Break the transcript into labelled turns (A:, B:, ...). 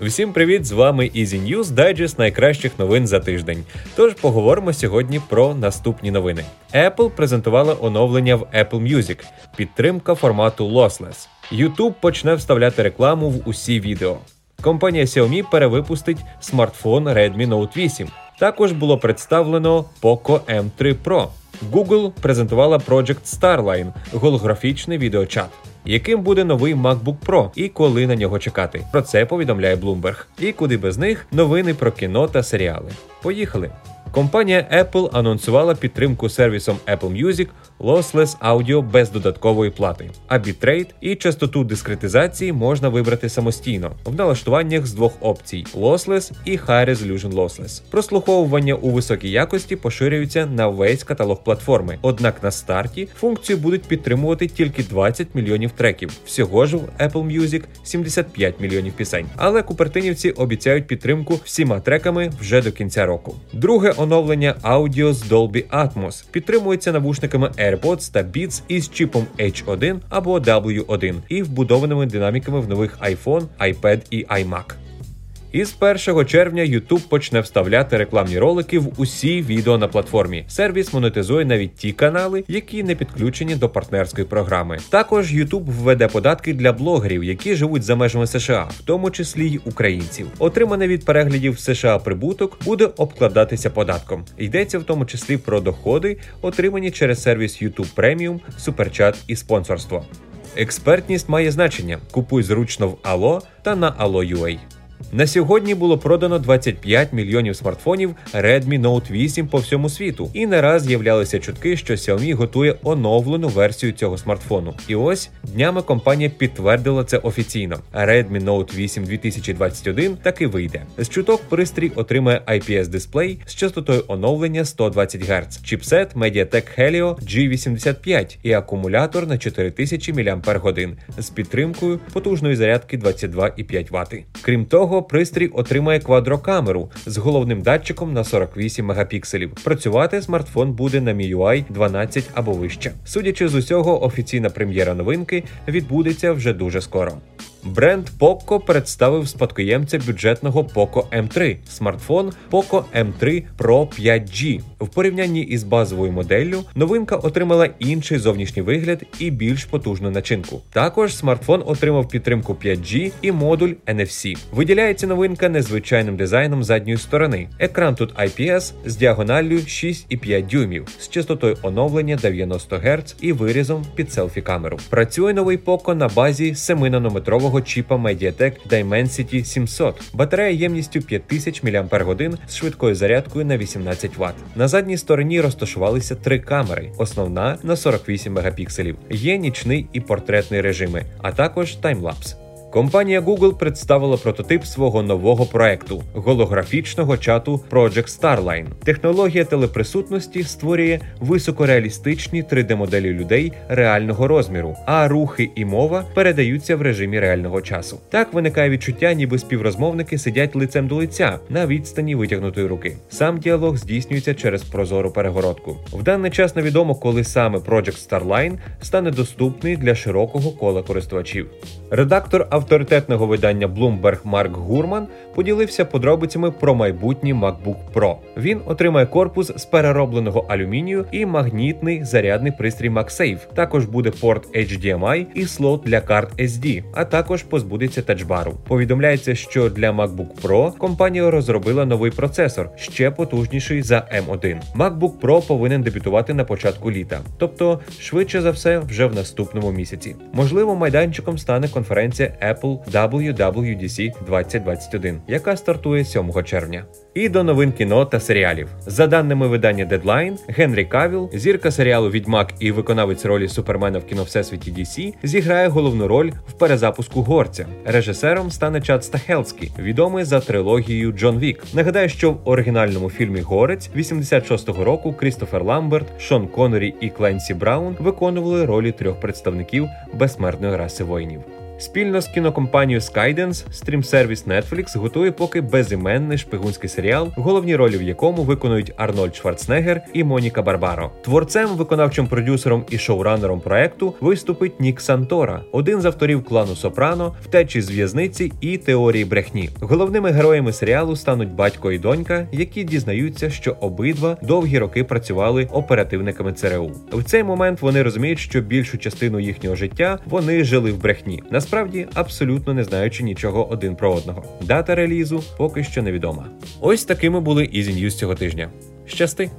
A: Всім привіт! З вами Easy News, дайджест найкращих новин за тиждень. Тож поговоримо сьогодні про наступні новини. Apple презентувала оновлення в Apple Music, підтримка формату Lossless. YouTube почне вставляти рекламу в усі відео. Компанія Xiaomi перевипустить смартфон Redmi Note 8. Також було представлено Poco M3 Pro. Google презентувала Project Starline голографічний відеочат. Яким буде новий MacBook Pro і коли на нього чекати? Про це повідомляє Bloomberg. І куди без них новини про кіно та серіали. Поїхали! Компанія Apple анонсувала підтримку сервісом Apple Music Lossless Audio без додаткової плати, а бітрейт і частоту дискретизації можна вибрати самостійно в налаштуваннях з двох опцій: Lossless і High Resolution Lossless. Прослуховування у високій якості поширюється на весь каталог платформи. Однак на старті функцію будуть підтримувати тільки 20 мільйонів треків. Всього ж в Apple Music 75 мільйонів пісень. Але купертинівці обіцяють підтримку всіма треками вже до кінця року. Друге оновлення аудіо з Dolby Atmos підтримується навушниками AirPods та Beats із чіпом H1 або W1 і вбудованими динаміками в нових iPhone, iPad і iMac. Із 1 червня YouTube почне вставляти рекламні ролики в усі відео на платформі. Сервіс монетизує навіть ті канали, які не підключені до партнерської програми. Також YouTube введе податки для блогерів, які живуть за межами США, в тому числі й українців. Отримане від переглядів в США прибуток буде обкладатися податком. Йдеться в тому числі про доходи, отримані через сервіс YouTube Premium, суперчат і спонсорство. Експертність має значення. Купуй зручно в Allo та на Allo.ua. На сьогодні було продано 25 мільйонів смартфонів Redmi Note 8 по всьому світу, і не раз з'являлися чутки, що Xiaomi готує оновлену версію цього смартфону. І ось днями компанія підтвердила це офіційно. Redmi Note 8 2021 таки вийде. З чуток пристрій отримає IPS дисплей з частотою оновлення 120 Гц, чіпсет MediaTek Helio G85 і акумулятор на 4000 мАч з підтримкою потужної зарядки 22,5 Вт. Крім того, пристрій отримає квадрокамеру з головним датчиком на 48 мегапікселів. Працювати смартфон буде на MIUI 12 або вище. Судячи з усього, офіційна прем'єра новинки відбудеться вже дуже скоро. Бренд Poco представив спадкоємця бюджетного Poco M3 смартфон Poco M3 Pro 5G. В порівнянні із базовою моделлю новинка отримала інший зовнішній вигляд і більш потужну начинку. Також смартфон отримав підтримку 5G і модуль NFC. Виділяється новинка незвичайним дизайном задньої сторони. Екран тут IPS з діагоналлю 6,5 дюймів, з частотою оновлення 90 Гц і вирізом під селфі камеру. Працює новий Poco на базі 7-нанометрового нового чіпа Mediatek Dimensity 700, батарея ємністю 5000 мАч з швидкою зарядкою на 18 Вт. На задній стороні розташувалися три камери: основна на 48 мегапікселів, є нічний і портретний режими, а також таймлапс. Компанія Google представила прототип свого нового проекту голографічного чату Project Starline. Технологія телеприсутності створює високореалістичні 3D-моделі людей реального розміру, а рухи і мова передаються в режимі реального часу. Так виникає відчуття, ніби співрозмовники сидять лицем до лиця на відстані витягнутої руки. Сам діалог здійснюється через прозору перегородку. В даний час невідомо, коли саме Project Starline стане доступний для широкого кола користувачів. Редактор авторитетного видання Bloomberg Марк Гурман поділився подробицями про майбутній MacBook Pro. Він отримає корпус з переробленого алюмінію і магнітний зарядний пристрій MagSafe. Також буде порт HDMI і слот для карт SD, а також позбудеться тачбару. Повідомляється, що для MacBook Pro компанія розробила новий процесор, ще потужніший за M1. MacBook Pro повинен дебютувати на початку літа, тобто швидше за все вже в наступному місяці. Можливо, майданчиком стане конференція Apple WWDC 2021, яка стартує 7 червня. І до новин кіно та серіалів. За даними видання Deadline, Генрі Кавіл, зірка серіалу Відьмак і виконавець ролі Супермена в кіно Всесвіті DC, зіграє головну роль в перезапуску горця. Режисером стане Чад Стахелський, відомий за трилогією Джон Вік. Нагадаю, що в оригінальному фільмі Горець 86-го року Крістофер Ламберт, Шон Коннорі і Кленсі Браун виконували ролі трьох представників безсмертної раси воїнів. Спільно з кінокомпанією Skydance стрім-сервіс Netflix готує поки безіменний шпигунський серіал, головні ролі в якому виконують Арнольд Шварценеггер і Моніка Барбаро. Творцем, виконавчим продюсером і шоуранером проекту виступить Нік Сантора, один з авторів клану Сопрано, втечі з в'язниці і теорії брехні. Головними героями серіалу стануть батько і донька, які дізнаються, що обидва довгі роки працювали оперативниками ЦРУ. В цей момент вони розуміють, що більшу частину їхнього життя вони жили в брехні, насправді абсолютно не знаючи нічого один про одного. Дата релізу поки що невідома. Ось такими були Easy News цього тижня. Щасти!